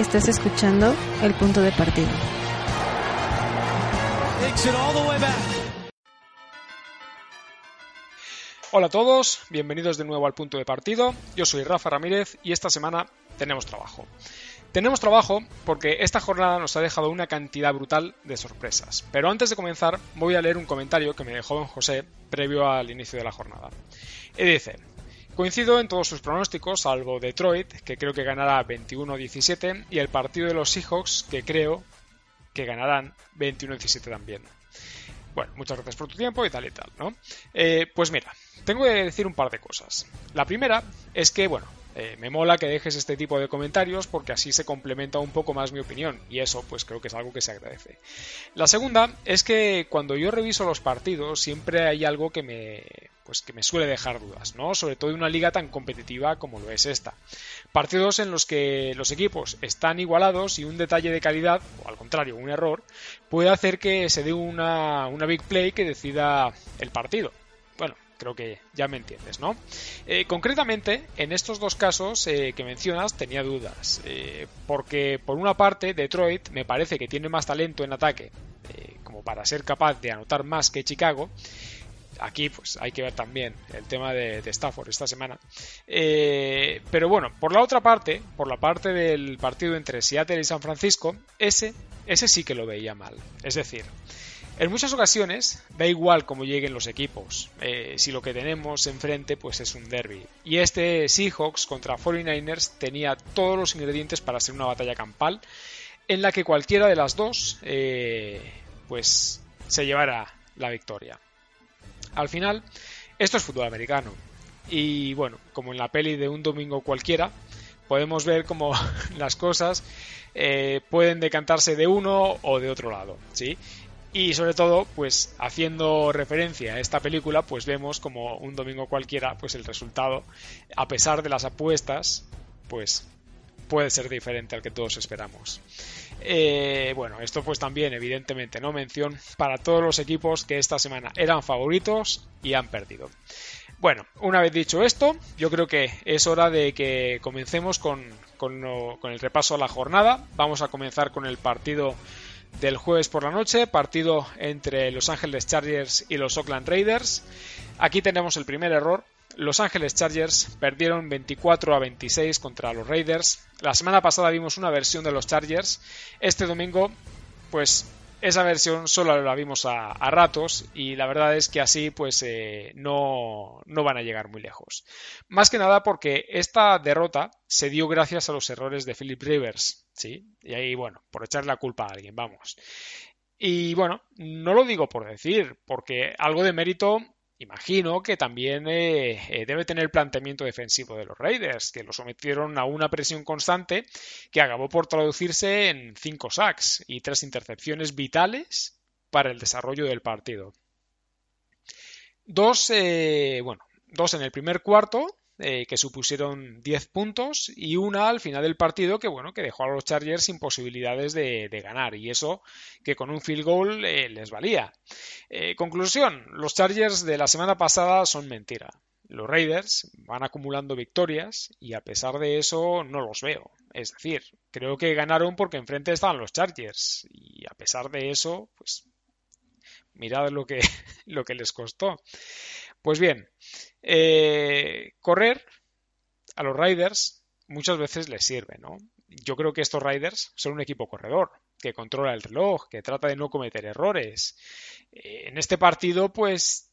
Estás escuchando El Punto de Partido. Hola a todos, bienvenidos de nuevo al Punto de Partido. Yo soy Rafa Ramírez y esta semana tenemos trabajo. Tenemos trabajo porque esta jornada nos ha dejado una cantidad brutal de sorpresas. Pero antes de comenzar, voy a leer un comentario que me dejó don José previo al inicio de la jornada. Y dice, Coincido en todos sus pronósticos, salvo Detroit, que creo que ganará 21-17, y el partido de los Seahawks, que creo que ganarán 21-17 también. Bueno, muchas gracias por tu tiempo y tal y tal, ¿no? Eh, pues mira, tengo que decir un par de cosas. La primera es que, bueno, eh, me mola que dejes este tipo de comentarios porque así se complementa un poco más mi opinión y eso pues creo que es algo que se agradece. La segunda es que cuando yo reviso los partidos siempre hay algo que me pues que me suele dejar dudas, ¿no? Sobre todo en una liga tan competitiva como lo es esta. Partidos en los que los equipos están igualados y un detalle de calidad, o al contrario, un error, puede hacer que se dé una, una big play que decida el partido. Bueno, creo que ya me entiendes, ¿no? Eh, concretamente, en estos dos casos eh, que mencionas tenía dudas, eh, porque por una parte Detroit me parece que tiene más talento en ataque como para ser capaz de anotar más que Chicago, aquí pues hay que ver también el tema de, Stafford esta semana. Eh, pero bueno, por la otra parte, por la parte del partido entre Seattle y San Francisco, ese, ese sí que lo veía mal. Es decir, en muchas ocasiones da igual cómo lleguen los equipos, eh, si lo que tenemos enfrente pues es un derby. Y este Seahawks contra 49ers tenía todos los ingredientes para ser una batalla campal en la que cualquiera de las dos eh, pues se llevara la victoria. Al final, esto es fútbol americano. Y bueno, como en la peli de un domingo cualquiera, podemos ver cómo las cosas eh, pueden decantarse de uno o de otro lado, ¿sí? Y sobre todo, pues haciendo referencia a esta película, pues vemos como un domingo cualquiera, pues el resultado, a pesar de las apuestas, pues puede ser diferente al que todos esperamos. Eh, bueno, esto pues también evidentemente no mención para todos los equipos que esta semana eran favoritos y han perdido. Bueno, una vez dicho esto, yo creo que es hora de que comencemos con, con, con el repaso a la jornada. Vamos a comenzar con el partido del jueves por la noche, partido entre Los Ángeles Chargers y los Oakland Raiders. Aquí tenemos el primer error, los Ángeles Chargers perdieron 24 a 26 contra los Raiders. La semana pasada vimos una versión de los Chargers. Este domingo, pues esa versión solo la vimos a, ratos y la verdad es que así pues eh, no, no, van a llegar muy lejos. Más que nada porque esta derrota se dio gracias a los errores de Philip Rivers, ¿sí? Y ahí, bueno, por echar la culpa a alguien, vamos. Y bueno, no lo digo por decir, porque algo de mérito imagino que también eh, eh, debe tener el planteamiento defensivo de los Raiders, que lo sometieron a una presión constante que acabó por traducirse en cinco sacks y tres intercepciones vitales para el desarrollo del partido. Dos, eh, bueno, dos en el primer cuarto eh, que supusieron 10 puntos y una al final del partido que bueno que dejó a los Chargers sin posibilidades de, ganar y eso que con un field goal eh, les valía. Eh, conclusión, los Chargers de la semana pasada son mentira. Los Raiders van acumulando victorias y a pesar de eso no los veo. Es decir, creo que ganaron porque enfrente estaban los Chargers y a pesar de eso, pues mirad lo que, lo que les costó. Pues bien, eh, correr a los Riders muchas veces les sirve, ¿no? Yo creo que estos Riders son un equipo corredor, que controla el reloj, que trata de no cometer errores. Eh, en este partido, pues,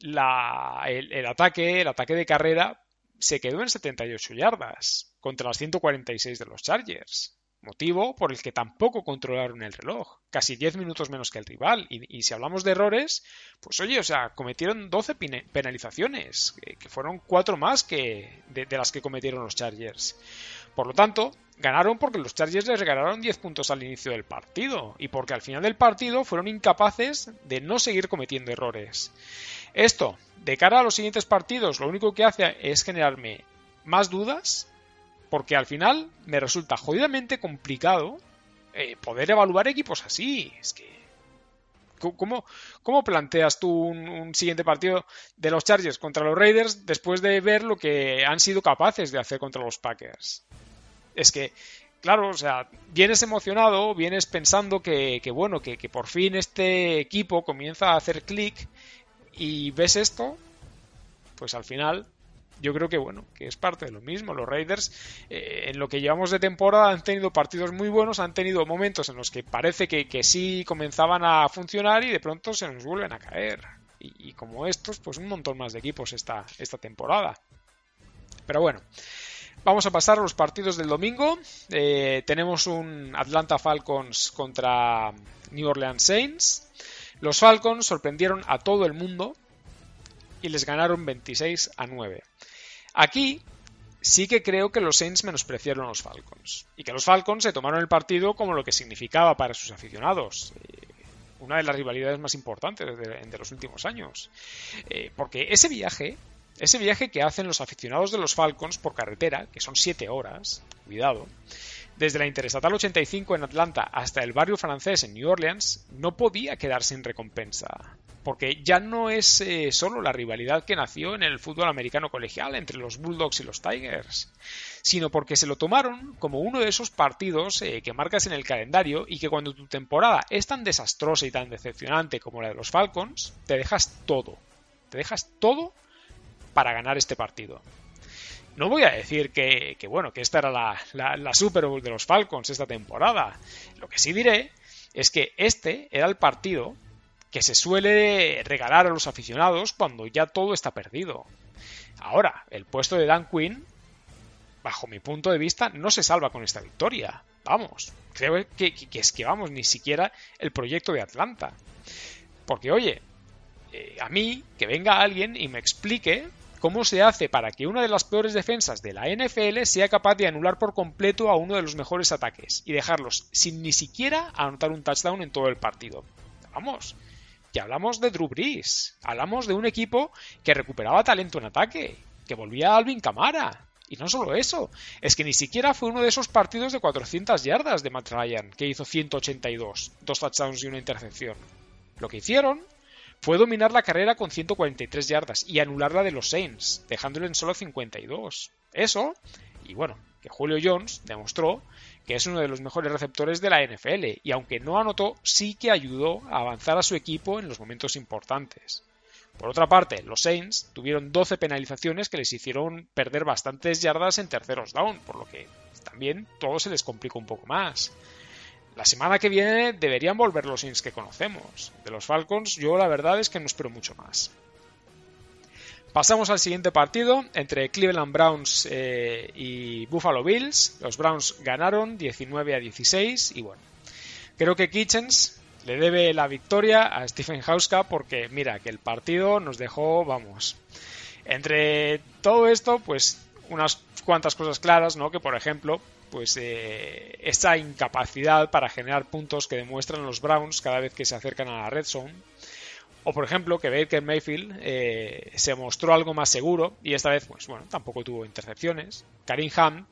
el, el, ataque, el ataque de carrera, se quedó en 78 yardas contra las 146 de los Chargers motivo por el que tampoco controlaron el reloj, casi 10 minutos menos que el rival. Y, si hablamos de errores, pues oye, o sea, cometieron 12 penalizaciones, que, fueron 4 más que de, las que cometieron los Chargers. Por lo tanto, ganaron porque los Chargers les regalaron 10 puntos al inicio del partido y porque al final del partido fueron incapaces de no seguir cometiendo errores. Esto, de cara a los siguientes partidos, lo único que hace es generarme más dudas porque al final me resulta jodidamente complicado eh, poder evaluar equipos así. Es que. ¿Cómo, planteas tú un, siguiente partido de los Chargers contra los Raiders después de ver lo que han sido capaces de hacer contra los Packers? Es que claro, o sea, vienes emocionado, vienes pensando que, bueno, que, que, por fin este equipo comienza a hacer clic y ves esto, pues al final yo creo que bueno, que es parte de lo mismo. Los Raiders, eh, en lo que llevamos de temporada, han tenido partidos muy buenos, han tenido momentos en los que parece que, sí comenzaban a funcionar y de pronto se nos vuelven a caer. Y, como estos, pues un montón más de equipos esta, esta temporada. Pero bueno, Vamos a pasar a los partidos del domingo. Eh, tenemos un Atlanta Falcons contra New Orleans Saints. Los Falcons sorprendieron a todo el mundo y les ganaron 26 a 9. Aquí sí que creo que los Saints menospreciaron a los Falcons y que los Falcons se tomaron el partido como lo que significaba para sus aficionados. Eh, una de las rivalidades más importantes de, los últimos años. Eh, porque ese viaje, ese viaje que hacen los aficionados de los Falcons por carretera, que son 7 horas, cuidado, desde la Interestatal 85 en Atlanta hasta el barrio francés en New Orleans, no podía quedar sin recompensa porque ya no es eh, solo la rivalidad que nació en el fútbol americano colegial entre los Bulldogs y los Tigers, sino porque se lo tomaron como uno de esos partidos eh, que marcas en el calendario y que cuando tu temporada es tan desastrosa y tan decepcionante como la de los Falcons, te dejas todo, te dejas todo para ganar este partido. No voy a decir que, bueno, que esta era la, la, la Super Bowl de los Falcons esta temporada. Lo que sí diré es que este era el partido que se suele regalar a los aficionados cuando ya todo está perdido. Ahora, el puesto de Dan Quinn, bajo mi punto de vista, no se salva con esta victoria. Vamos, creo que, es que vamos, ni siquiera el proyecto de Atlanta. Porque, oye, eh, a mí, que venga alguien y me explique cómo se hace para que una de las peores defensas de la NFL sea capaz de anular por completo a uno de los mejores ataques y dejarlos sin ni siquiera anotar un touchdown en todo el partido. Vamos, y hablamos de Drew Brees, hablamos de un equipo que recuperaba talento en ataque, que volvía a Alvin Camara. Y no solo eso, es que ni siquiera fue uno de esos partidos de 400 yardas de Matt Ryan, que hizo 182, dos touchdowns y una intercepción. Lo que hicieron fue dominar la carrera con 143 yardas y anularla de los Saints, dejándolo en solo 52. Eso, y bueno, que Julio Jones demostró que es uno de los mejores receptores de la NFL, y aunque no anotó, sí que ayudó a avanzar a su equipo en los momentos importantes. Por otra parte, los Saints tuvieron 12 penalizaciones que les hicieron perder bastantes yardas en terceros down, por lo que también todo se les complica un poco más. La semana que viene deberían volver los Saints que conocemos. De los Falcons yo la verdad es que no espero mucho más. Pasamos al siguiente partido entre Cleveland Browns eh, y Buffalo Bills. Los Browns ganaron 19 a 16 y bueno, creo que Kitchens le debe la victoria a Stephen Hauska porque mira que el partido nos dejó, vamos, entre todo esto, pues unas cuantas cosas claras, ¿no? Que por ejemplo, pues eh, esa incapacidad para generar puntos que demuestran los Browns cada vez que se acercan a la red zone o por ejemplo, que Baker Mayfield eh, se mostró algo más seguro y esta vez, pues bueno, tampoco tuvo intercepciones. Karim Ham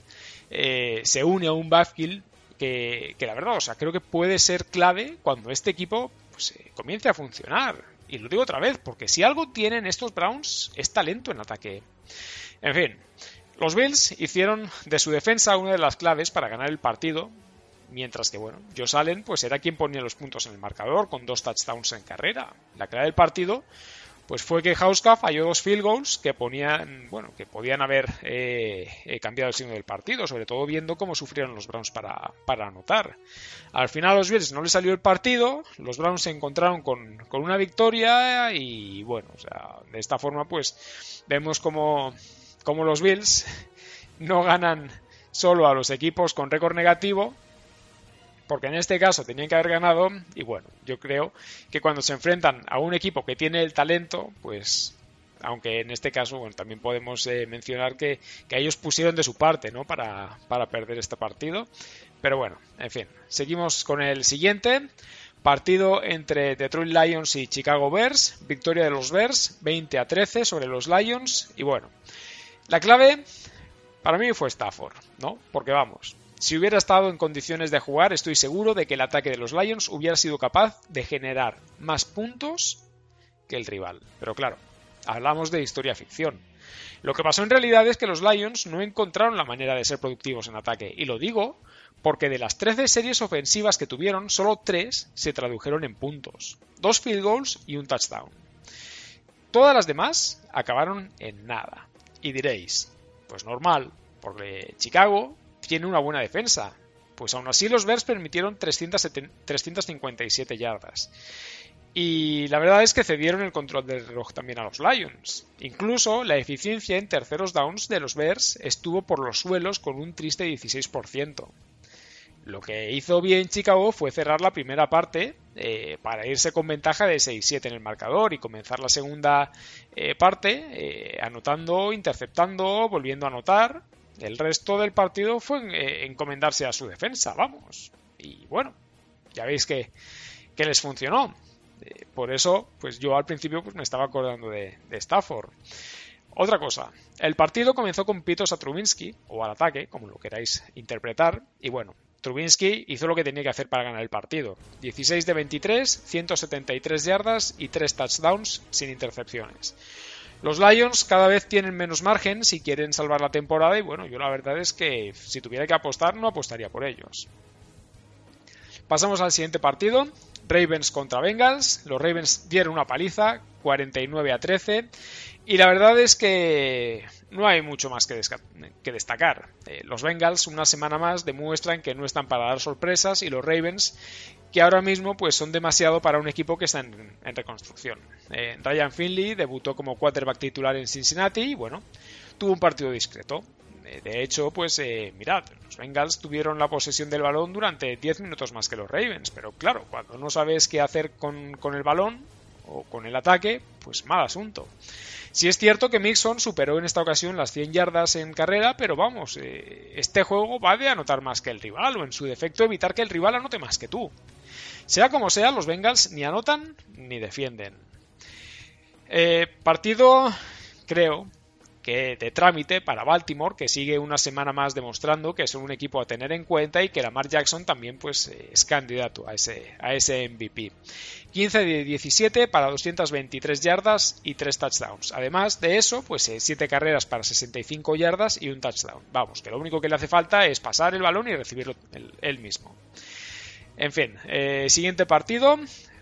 eh, se une a un backfield que, que, la verdad, o sea, creo que puede ser clave cuando este equipo pues, eh, comience a funcionar. Y lo digo otra vez, porque si algo tienen estos Browns es talento en ataque. En fin, los Bills hicieron de su defensa una de las claves para ganar el partido Mientras que, bueno, Josh Allen pues era quien ponía los puntos en el marcador con dos touchdowns en carrera. La clave del partido pues fue que Hauska falló dos field goals que ponían, bueno, que podían haber eh, eh, cambiado el signo del partido, sobre todo viendo cómo sufrieron los Browns para, para, anotar. Al final a los Bills no les salió el partido, los Browns se encontraron con, con una victoria y bueno, o sea, de esta forma pues vemos como, como los Bills no ganan solo a los equipos con récord negativo, porque en este caso tenían que haber ganado y bueno, yo creo que cuando se enfrentan a un equipo que tiene el talento, pues aunque en este caso bueno, también podemos eh, mencionar que, ellos pusieron de su parte ¿no? para, para perder este partido. Pero bueno, en fin, seguimos con el siguiente. Partido entre Detroit Lions y Chicago Bears. Victoria de los Bears, 20 a 13 sobre los Lions. Y bueno, la clave para mí fue Stafford, ¿no? Porque vamos, si hubiera estado en condiciones de jugar, estoy seguro de que el ataque de los Lions hubiera sido capaz de generar más puntos que el rival. Pero claro, hablamos de historia ficción. Lo que pasó en realidad es que los Lions no encontraron la manera de ser productivos en ataque, y lo digo porque de las 13 series ofensivas que tuvieron, solo 3 se tradujeron en puntos, dos field goals y un touchdown. Todas las demás acabaron en nada. Y diréis, pues normal, porque Chicago tiene una buena defensa. Pues aún así los Bears permitieron 357 yardas. Y la verdad es que cedieron el control del reloj también a los Lions. Incluso la eficiencia en terceros downs de los Bears estuvo por los suelos con un triste 16%. Lo que hizo bien Chicago fue cerrar la primera parte eh, para irse con ventaja de 6-7 en el marcador y comenzar la segunda eh, parte eh, anotando, interceptando, volviendo a anotar. El resto del partido fue encomendarse a su defensa, vamos. Y bueno, ya veis que, les funcionó. por eso, pues yo al principio pues, me estaba acordando de, de Stafford. Otra cosa, el partido comenzó con pitos a Trubinsky, o al ataque, como lo queráis interpretar, y bueno, Trubinsky hizo lo que tenía que hacer para ganar el partido. 16 de 23, 173 yardas y 3 touchdowns sin intercepciones. Los Lions cada vez tienen menos margen si quieren salvar la temporada y bueno, yo la verdad es que si tuviera que apostar no apostaría por ellos. Pasamos al siguiente partido, Ravens contra Bengals. Los Ravens dieron una paliza, 49 a 13 y la verdad es que no hay mucho más que, destacar. Eh, los Bengals una semana más demuestran que no están para dar sorpresas y los Ravens que ahora mismo pues son demasiado para un equipo que está en, reconstrucción. Eh, Ryan Finley debutó como quarterback titular en Cincinnati y bueno, tuvo un partido discreto. Eh, de hecho, pues mirad, los Bengals tuvieron la posesión del balón durante 10 minutos más que los Ravens, pero claro, cuando no sabes qué hacer con, con el balón o con el ataque, pues mal asunto. Si es cierto que Mixon superó en esta ocasión las 100 yardas en carrera, pero vamos, eh, este juego va de anotar más que el rival, o en su defecto evitar que el rival anote más que tú. Sea como sea, los Bengals ni anotan ni defienden. Eh, partido, creo, de trámite para Baltimore, que sigue una semana más demostrando que son un equipo a tener en cuenta y que Lamar Jackson también pues, eh, es candidato a ese, a ese MVP. 15 de 17 para 223 yardas y 3 touchdowns. Además de eso, pues 7 eh, carreras para 65 yardas y un touchdown. Vamos, que lo único que le hace falta es pasar el balón y recibirlo él, mismo. En fin, eh, siguiente partido,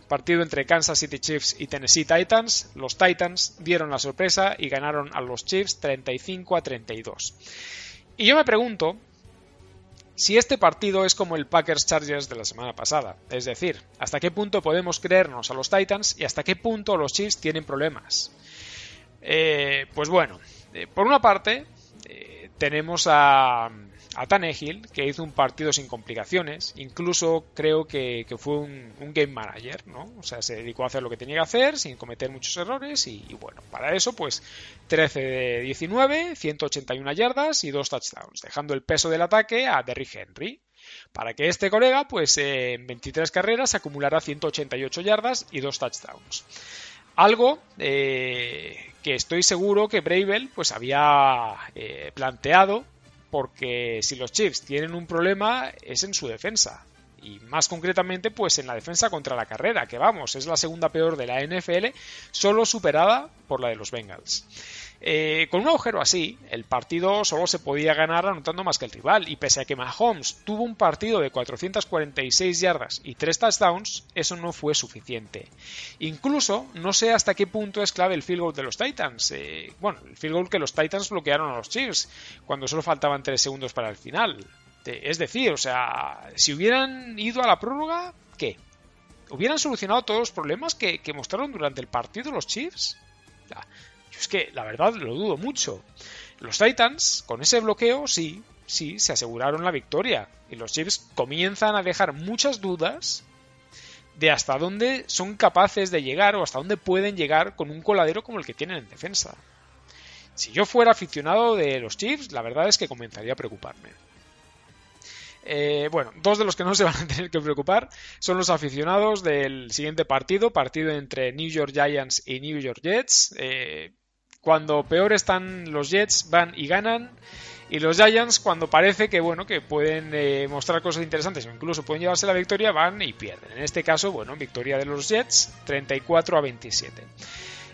Partido entre Kansas City Chiefs y Tennessee Titans. Los Titans dieron la sorpresa y ganaron a los Chiefs 35 a 32. Y yo me pregunto si este partido es como el Packers Chargers de la semana pasada. Es decir, hasta qué punto podemos creernos a los Titans y hasta qué punto los Chiefs tienen problemas. Eh, pues bueno, eh, por una parte, tenemos a, a Tannehill, que hizo un partido sin complicaciones, incluso creo que, fue un, game manager, ¿no? O sea, se dedicó a hacer lo que tenía que hacer sin cometer muchos errores y, bueno, para eso pues 13 de 19, 181 yardas y dos touchdowns, dejando el peso del ataque a Derrick Henry, para que este colega pues en 23 carreras acumulara 188 yardas y dos touchdowns. Algo eh, que estoy seguro que Bravel pues había eh, planteado porque si los Chiefs tienen un problema es en su defensa. Y más concretamente, pues en la defensa contra la carrera, que vamos, es la segunda peor de la NFL, solo superada por la de los Bengals. Eh, con un agujero así, el partido solo se podía ganar anotando más que el rival, y pese a que Mahomes tuvo un partido de 446 yardas y 3 touchdowns, eso no fue suficiente. Incluso, no sé hasta qué punto es clave el field goal de los Titans. Eh, bueno, el field goal que los Titans bloquearon a los Chiefs, cuando solo faltaban 3 segundos para el final. Es decir, o sea, si hubieran ido a la prórroga, ¿qué? ¿Hubieran solucionado todos los problemas que, mostraron durante el partido los Chiefs? Es que la verdad lo dudo mucho. Los Titans, con ese bloqueo, sí, sí, se aseguraron la victoria. Y los Chiefs comienzan a dejar muchas dudas de hasta dónde son capaces de llegar o hasta dónde pueden llegar con un coladero como el que tienen en defensa. Si yo fuera aficionado de los Chiefs, la verdad es que comenzaría a preocuparme. Eh, bueno, dos de los que no se van a tener que preocupar son los aficionados del siguiente partido, partido entre New York Giants y New York Jets. Eh, cuando peor están los Jets van y ganan y los Giants cuando parece que bueno que pueden eh, mostrar cosas interesantes o incluso pueden llevarse la victoria van y pierden. En este caso, bueno, victoria de los Jets 34 a 27.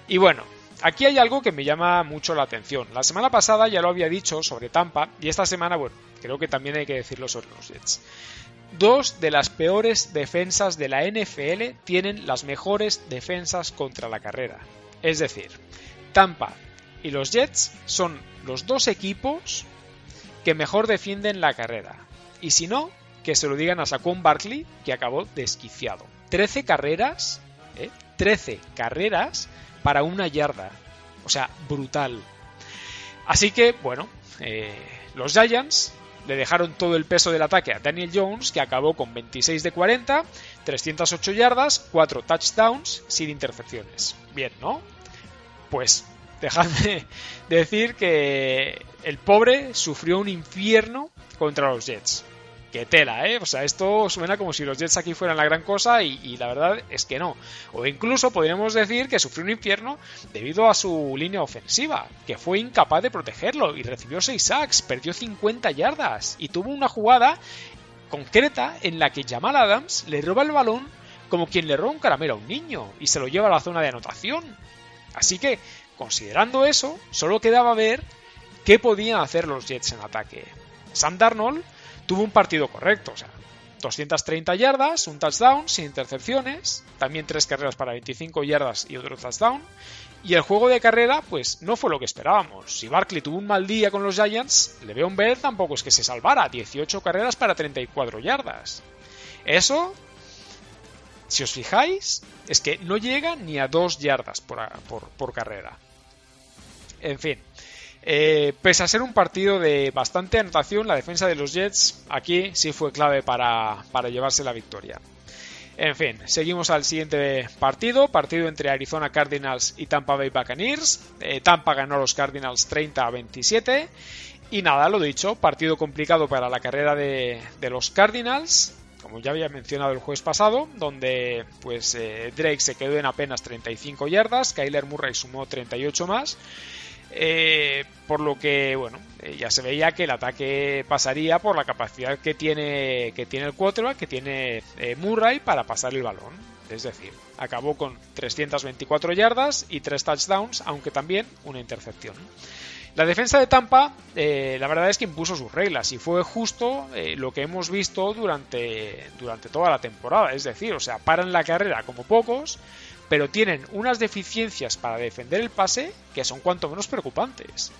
Y bueno, aquí hay algo que me llama mucho la atención. La semana pasada ya lo había dicho sobre Tampa y esta semana, bueno, creo que también hay que decirlo sobre los Jets. Dos de las peores defensas de la NFL tienen las mejores defensas contra la carrera. Es decir, Tampa y los Jets son los dos equipos que mejor defienden la carrera. Y si no, que se lo digan a Saquon Barkley, que acabó desquiciado. 13 carreras, ¿eh? 13 carreras para una yarda. O sea, brutal. Así que, bueno, eh, los Giants le dejaron todo el peso del ataque a Daniel Jones, que acabó con 26 de 40, 308 yardas, 4 touchdowns sin intercepciones. Bien, ¿no? Pues dejadme decir que el pobre sufrió un infierno contra los Jets que tela, ¿eh? O sea, esto suena como si los Jets aquí fueran la gran cosa y, la verdad es que no. O incluso podríamos decir que sufrió un infierno debido a su línea ofensiva, que fue incapaz de protegerlo y recibió 6 sacks, perdió 50 yardas y tuvo una jugada concreta en la que Jamal Adams le roba el balón como quien le roba un caramelo a un niño y se lo lleva a la zona de anotación. Así que, considerando eso, solo quedaba ver qué podían hacer los Jets en ataque. Sam Darnold tuvo un partido correcto, o sea, 230 yardas, un touchdown, sin intercepciones, también tres carreras para 25 yardas y otro touchdown. Y el juego de carrera, pues no fue lo que esperábamos. Si Barkley tuvo un mal día con los Giants, Le'Veon Bell tampoco es que se salvara, 18 carreras para 34 yardas. Eso, si os fijáis, es que no llega ni a 2 yardas por, por carrera. En fin, eh, pese a ser un partido de bastante anotación, la defensa de los Jets aquí sí fue clave para, llevarse la victoria. En fin, seguimos al siguiente partido, partido entre Arizona Cardinals y Tampa Bay Buccaneers. Eh, Tampa ganó a los Cardinals 30 a 27. Y nada, lo dicho, partido complicado para la carrera de, los Cardinals, como ya había mencionado el jueves pasado, donde pues eh, Drake se quedó en apenas 35 yardas, Kyler Murray sumó 38 más eh, por lo que, bueno, eh, ya se veía que el ataque pasaría por la capacidad que tiene, que tiene el quarterback, que tiene Murray para pasar el balón. Es decir, acabó con 324 yardas y 3 touchdowns, aunque también una intercepción. La defensa de Tampa, la verdad es que impuso sus reglas y fue justo lo que hemos visto durante, durante toda la temporada. Es decir, o sea, paran la carrera como pocos, pero tienen unas deficiencias para defender el pase que son cuanto menos preocupantes.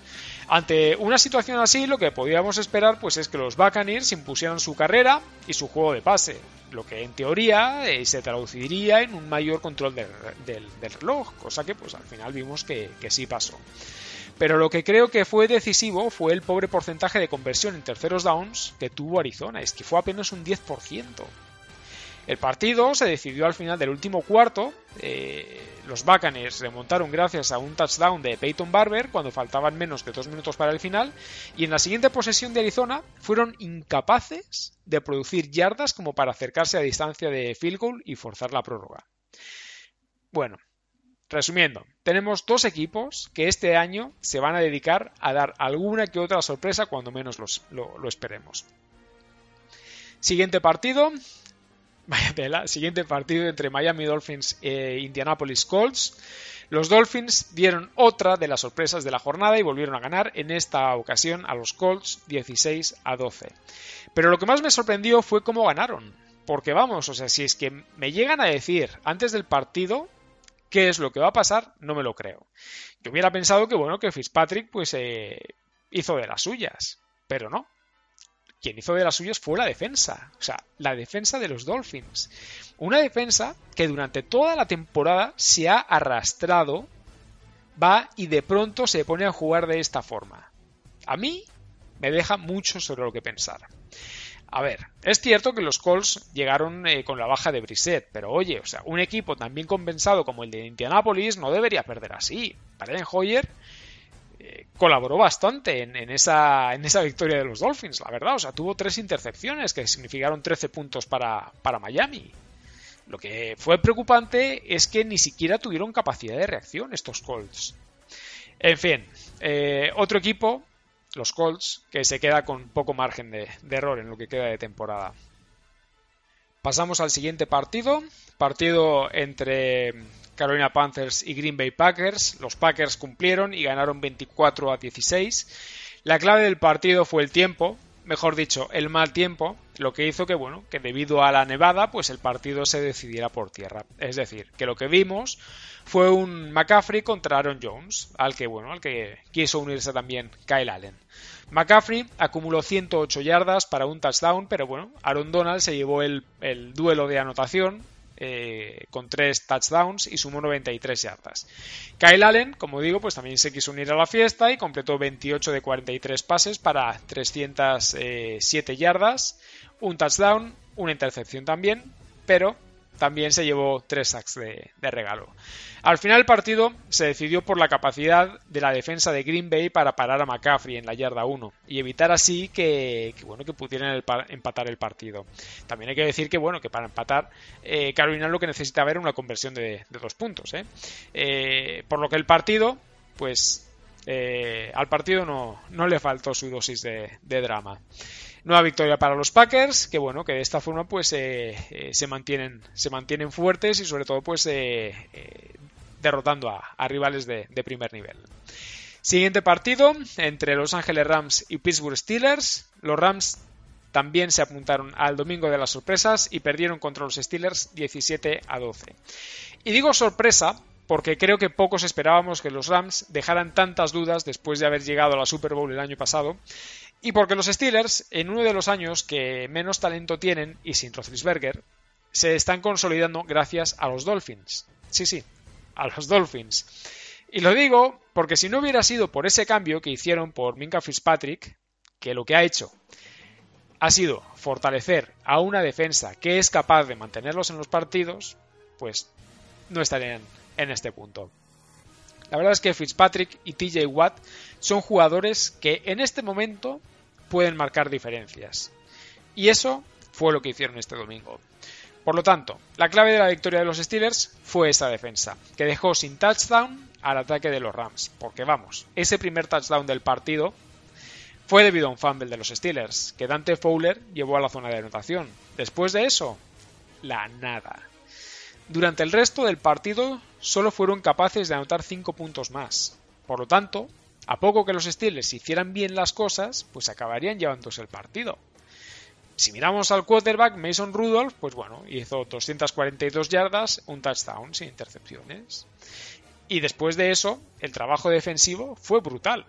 Ante una situación así, lo que podíamos esperar pues es que los Buccaneers impusieran su carrera y su juego de pase, lo que en teoría eh, se traduciría en un mayor control del, reloj, cosa que pues al final vimos que sí pasó. Pero lo que creo que fue decisivo fue el pobre porcentaje de conversión en terceros downs que tuvo Arizona, es que fue apenas un 10%. El partido se decidió al final del último cuarto. Eh, los Buccaneers remontaron gracias a un touchdown de Peyton Barber cuando faltaban menos de dos minutos para el final. Y en la siguiente posesión de Arizona fueron incapaces de producir yardas como para acercarse a distancia de field goal y forzar la prórroga. Bueno, resumiendo, tenemos dos equipos que este año se van a dedicar a dar alguna que otra sorpresa cuando menos lo, lo esperemos. Siguiente partido, Vaya tela. Siguiente partido entre Miami Dolphins e Indianapolis Colts. Los Dolphins dieron otra de las sorpresas de la jornada y volvieron a ganar, en esta ocasión a los Colts 16 a 12. Pero lo que más me sorprendió fue cómo ganaron. Porque vamos, o sea, si es que me llegan a decir antes del partido qué es lo que va a pasar, no me lo creo. Yo hubiera pensado que bueno, que Fitzpatrick pues eh, hizo de las suyas, pero no quien hizo de las suyas fue la defensa, o sea, la defensa de los Dolphins. Una defensa que durante toda la temporada se ha arrastrado, va y de pronto se pone a jugar de esta forma. A mí me deja mucho sobre lo que pensar. A ver, es cierto que los Colts llegaron eh, con la baja de Brissett, pero oye, o sea, un equipo tan bien compensado como el de Indianapolis no debería perder así. Brian Hoyer colaboró bastante en, esa, en esa victoria de los Dolphins, la verdad. O sea, tuvo tres intercepciones que significaron 13 puntos para, Miami. Lo que fue preocupante es que ni siquiera tuvieron capacidad de reacción estos Colts. En fin, eh, otro equipo, los Colts, que se queda con poco margen de, error en lo que queda de temporada. Pasamos al siguiente partido, partido entre Carolina Panthers y Green Bay Packers. Los Packers cumplieron y ganaron 24 a 16. La clave del partido fue el tiempo, mejor dicho, el mal tiempo, lo que hizo que, bueno, que debido a la nevada, pues el partido se decidiera por tierra. Es decir, que lo que vimos fue un McCaffrey contra Aaron Jones, al que, bueno, al que quiso unirse también Kyle Allen. McCaffrey acumuló 108 yardas para un touchdown, pero bueno, Aaron Donald se llevó el, duelo de anotación eh, con tres touchdowns y sumó 93 yardas. Kyle Allen, como digo, pues también se quiso unir a la fiesta y completó 28 de 43 pases para 307 yardas, un touchdown, una intercepción también, pero también se llevó tres sacks de, regalo. Al final el partido se decidió por la capacidad de la defensa de Green Bay para parar a McCaffrey en la yarda 1 y evitar así que, bueno que pudieran empatar el partido. También hay que decir que bueno que para empatar eh, Carolina lo que necesita ver una conversión de, dos puntos. ¿eh? Eh, por lo que el partido pues al partido no, no, le faltó su dosis de drama. Nueva victoria para los Packers, que bueno, que de esta forma pues eh, eh, se mantienen se mantienen fuertes y sobre todo pues eh, derrotando a, rivales de, primer nivel. Siguiente partido entre Los Ángeles Rams y Pittsburgh Steelers. Los Rams también se apuntaron al domingo de las sorpresas y perdieron contra los Steelers 17 a 12. Y digo sorpresa porque creo que pocos esperábamos que los Rams dejaran tantas dudas después de haber llegado a la Super Bowl el año pasado y porque los Steelers, en uno de los años que menos talento tienen y sin Roethlisberger, se están consolidando gracias a los Dolphins. Sí, sí, a los Dolphins. Y lo digo porque si no hubiera sido por ese cambio que hicieron por Minka Fitzpatrick, que lo que ha hecho ha sido fortalecer a una defensa que es capaz de mantenerlos en los partidos, pues no estarían en este punto. La verdad es que Fitzpatrick y TJ Watt son jugadores que en este momento pueden marcar diferencias. Y eso fue lo que hicieron este domingo. Por lo tanto, la clave de la victoria de los Steelers fue esa defensa, que dejó sin touchdown al ataque de los Rams. Porque vamos, ese primer touchdown del partido fue debido a un fumble de los Steelers, que Dante Fowler llevó a la zona de anotación. Después de eso, la nada. Durante el resto del partido solo fueron capaces de anotar 5 puntos más. Por lo tanto, a poco que los Steelers hicieran bien las cosas, pues acabarían llevándose el partido. Si miramos al quarterback, Mason Rudolph, pues bueno, hizo 242 yardas, un touchdown sin intercepciones. Y después de eso, el trabajo defensivo fue brutal.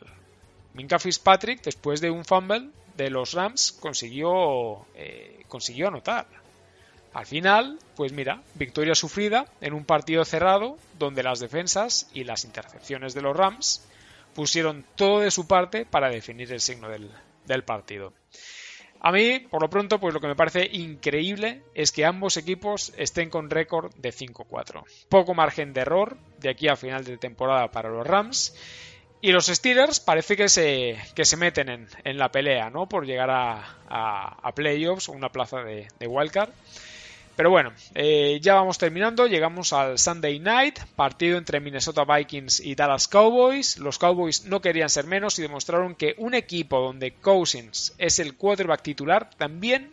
Minka Fitzpatrick, después de un fumble de los Rams, consiguió, eh, consiguió anotar. Al final, pues mira, victoria sufrida en un partido cerrado donde las defensas y las intercepciones de los Rams pusieron todo de su parte para definir el signo del, partido. A mí, por lo pronto, pues lo que me parece increíble es que ambos equipos estén con récord de 5-4. Poco margen de error de aquí a final de temporada para los Rams. Y los Steelers parece que se, que se meten en, la pelea, ¿no? Por llegar a, a, playoffs, una plaza de, de wildcard. Pero bueno, eh, ya vamos terminando, llegamos al Sunday Night, partido entre Minnesota Vikings y Dallas Cowboys. Los Cowboys no querían ser menos y demostraron que un equipo donde Cousins es el quarterback titular también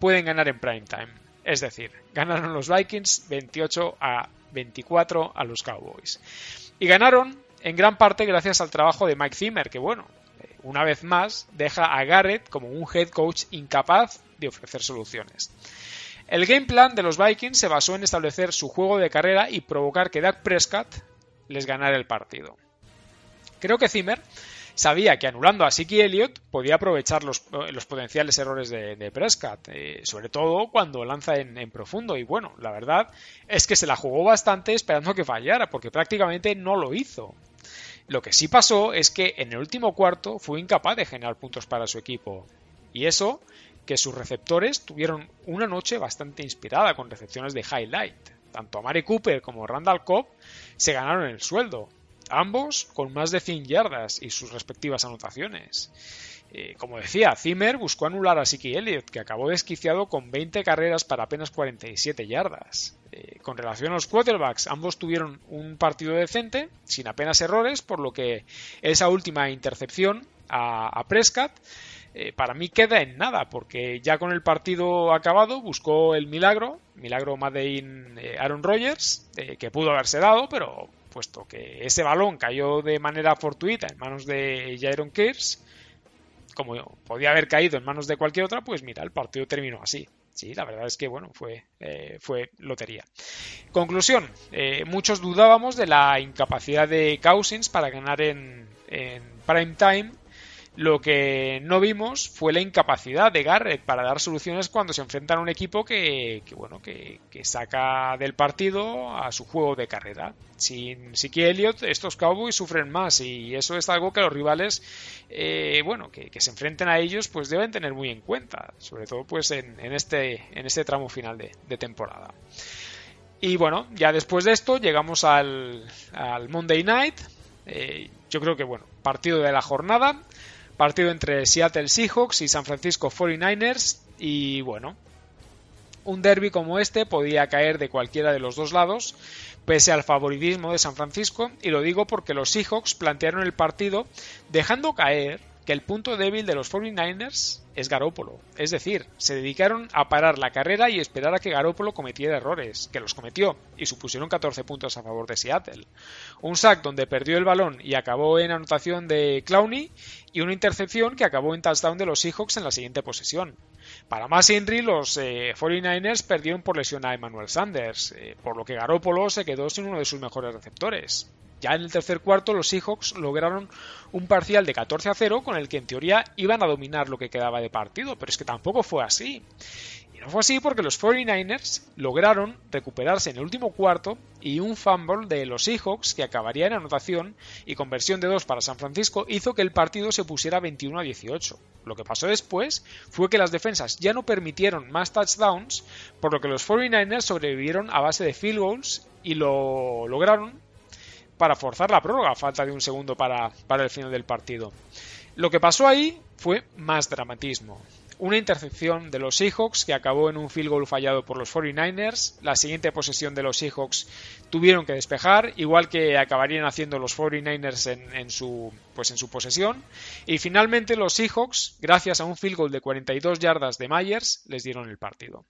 pueden ganar en prime time. Es decir, ganaron los Vikings 28 a 24 a los Cowboys. Y ganaron en gran parte gracias al trabajo de Mike Zimmer, que bueno, una vez más deja a Garrett como un head coach incapaz de ofrecer soluciones. El game plan de los Vikings se basó en establecer su juego de carrera y provocar que Dak Prescott les ganara el partido. Creo que Zimmer sabía que anulando a Siki Elliott podía aprovechar los, potenciales errores de, Prescott, eh, sobre todo cuando lanza en, profundo. Y bueno, la verdad es que se la jugó bastante esperando que fallara, porque prácticamente no lo hizo. Lo que sí pasó es que en el último cuarto fue incapaz de generar puntos para su equipo. Y eso que sus receptores tuvieron una noche bastante inspirada con recepciones de highlight. Tanto Amari Cooper como Randall Cobb se ganaron el sueldo, ambos con más de 100 yardas y sus respectivas anotaciones. Eh, como decía, Zimmer buscó anular a Siki Elliott, que acabó desquiciado con 20 carreras para apenas 47 yardas. Eh, con relación a los quarterbacks, ambos tuvieron un partido decente, sin apenas errores, por lo que esa última intercepción a, a Prescott eh, para mí queda en nada, porque ya con el partido acabado buscó el milagro, milagro Made in eh, Aaron Rodgers, eh, que pudo haberse dado, pero puesto que ese balón cayó de manera fortuita en manos de Jaron Kears, como podía haber caído en manos de cualquier otra, pues mira, el partido terminó así. Sí, la verdad es que bueno, fue, fue lotería. Conclusión, muchos dudábamos de la incapacidad de Cousins para ganar en, en prime time lo que no vimos fue la incapacidad de Garrett para dar soluciones cuando se enfrentan a un equipo que, bueno, que, saca del partido a su juego de carrera. Sin Siki Elliott, estos Cowboys sufren más y eso es algo que los rivales, eh, bueno, que, se enfrenten a ellos, pues deben tener muy en cuenta, sobre todo pues en, este, en este tramo final de, temporada. Y bueno, ya después de esto llegamos al, Monday Night. Eh, yo creo que, bueno, partido de la jornada partido entre Seattle Seahawks y San Francisco 49ers y bueno, un derby como este podía caer de cualquiera de los dos lados, pese al favoritismo de San Francisco, y lo digo porque los Seahawks plantearon el partido dejando caer que el punto débil de los 49ers es Garópolo. Es decir, se dedicaron a parar la carrera y esperar a que Garópolo cometiera errores, que los cometió, y supusieron 14 puntos a favor de Seattle. Un sack donde perdió el balón y acabó en anotación de Clowney, y una intercepción que acabó en touchdown de los Seahawks en la siguiente posesión. Para más Henry, los 49ers eh, perdieron por lesión a Emmanuel Sanders, eh, por lo que Garópolo se quedó sin uno de sus mejores receptores. Ya en el tercer cuarto los Seahawks lograron un parcial de 14 a 0 con el que en teoría iban a dominar lo que quedaba de partido, pero es que tampoco fue así. Y no fue así porque los 49ers lograron recuperarse en el último cuarto y un fumble de los Seahawks que acabaría en anotación y conversión de dos para San Francisco hizo que el partido se pusiera 21 a 18. Lo que pasó después fue que las defensas ya no permitieron más touchdowns, por lo que los 49ers sobrevivieron a base de field goals y lo lograron para forzar la prórroga falta de un segundo para, el final del partido. Lo que pasó ahí fue más dramatismo. Una intercepción de los Seahawks que acabó en un field goal fallado por los 49ers. La siguiente posesión de los Seahawks tuvieron que despejar, igual que acabarían haciendo los 49ers en, en, su, pues en su posesión. Y finalmente los Seahawks, gracias a un field goal de 42 yardas de Myers, les dieron el partido.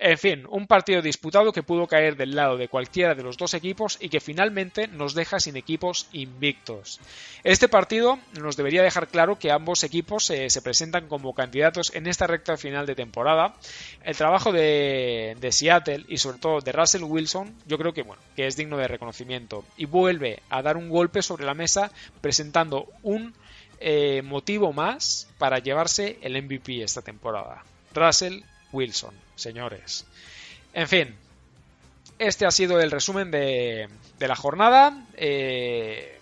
En fin, un partido disputado que pudo caer del lado de cualquiera de los dos equipos y que finalmente nos deja sin equipos invictos. Este partido nos debería dejar claro que ambos equipos eh, se presentan como candidatos en esta recta final de temporada. El trabajo de, Seattle y sobre todo de Russell Wilson yo creo que, bueno, que es digno de reconocimiento y vuelve a dar un golpe sobre la mesa presentando un eh, motivo más para llevarse el MVP esta temporada. Russell Wilson, señores. En fin, este ha sido el resumen de, la jornada. Eh,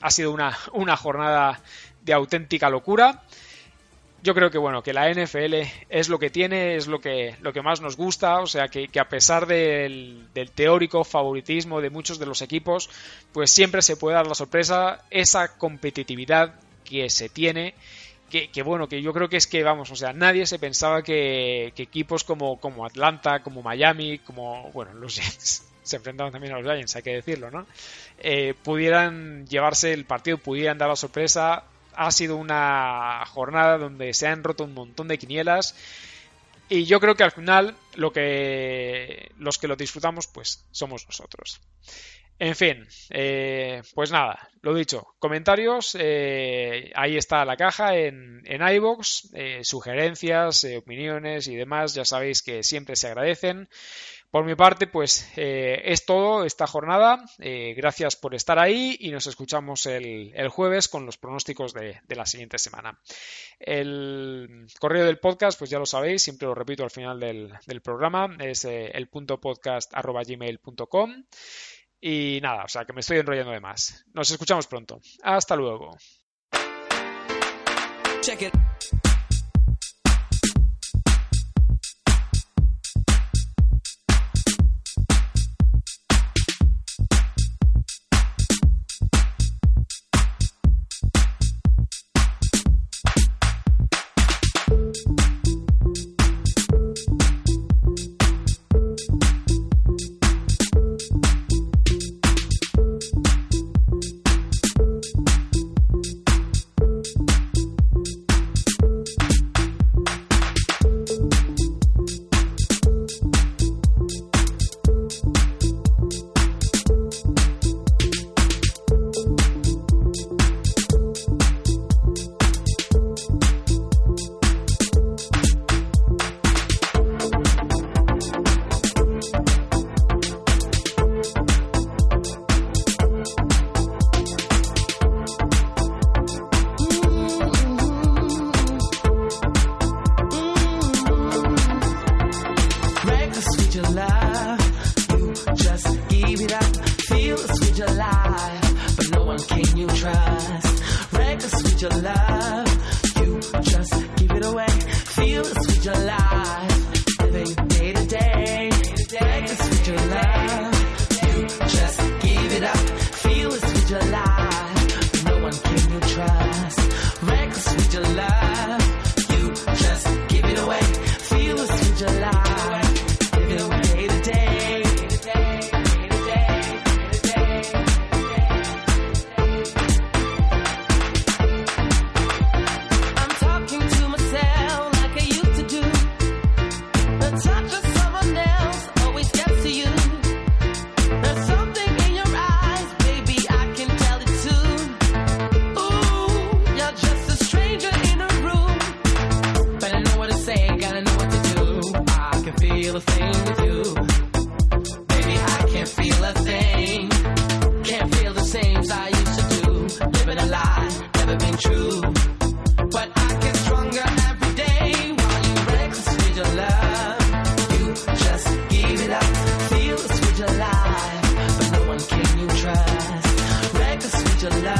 ha sido una, jornada de auténtica locura. Yo creo que bueno, que la NFL es lo que tiene, es lo que, lo que más nos gusta, o sea que, a pesar del, del, teórico favoritismo de muchos de los equipos, pues siempre se puede dar la sorpresa, esa competitividad que se tiene que, bueno, que yo creo que es que, vamos, o sea, nadie se pensaba que, equipos como, como Atlanta, como Miami, como, bueno, los Jets se enfrentaban también a los Giants, hay que decirlo, ¿no? Eh, pudieran llevarse el partido, pudieran dar la sorpresa. Ha sido una jornada donde se han roto un montón de quinielas. Y yo creo que al final lo que los que lo disfrutamos pues somos nosotros. En fin, eh, pues nada, lo dicho, comentarios, eh, ahí está la caja en, en iVoox, eh, sugerencias, opiniones y demás, ya sabéis que siempre se agradecen. Por mi parte, pues es todo esta jornada. gracias por estar ahí y nos escuchamos el, jueves con los pronósticos de, la siguiente semana. El correo del podcast, pues ya lo sabéis, siempre lo repito al final del, del programa, es el punto podcast gmail.com. Y nada, o sea que me estoy enrollando de más. Nos escuchamos pronto. Hasta luego. afterlife.